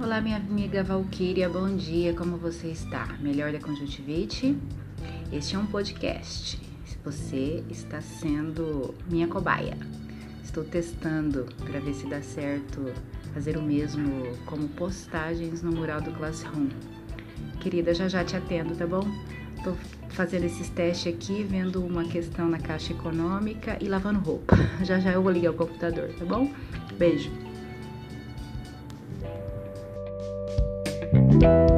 Olá, minha amiga Valquíria, bom dia, como você está? Melhor da conjuntivite? Este é um podcast. Você está sendo minha cobaia. Estou testando para ver se dá certo fazer o mesmo como postagens no mural do Classroom. Querida, já já te atendo, tá bom? Tô fazendo esses testes aqui, vendo uma questão na caixa econômica e lavando roupa. Já já eu vou ligar o computador, tá bom? Beijo. thank you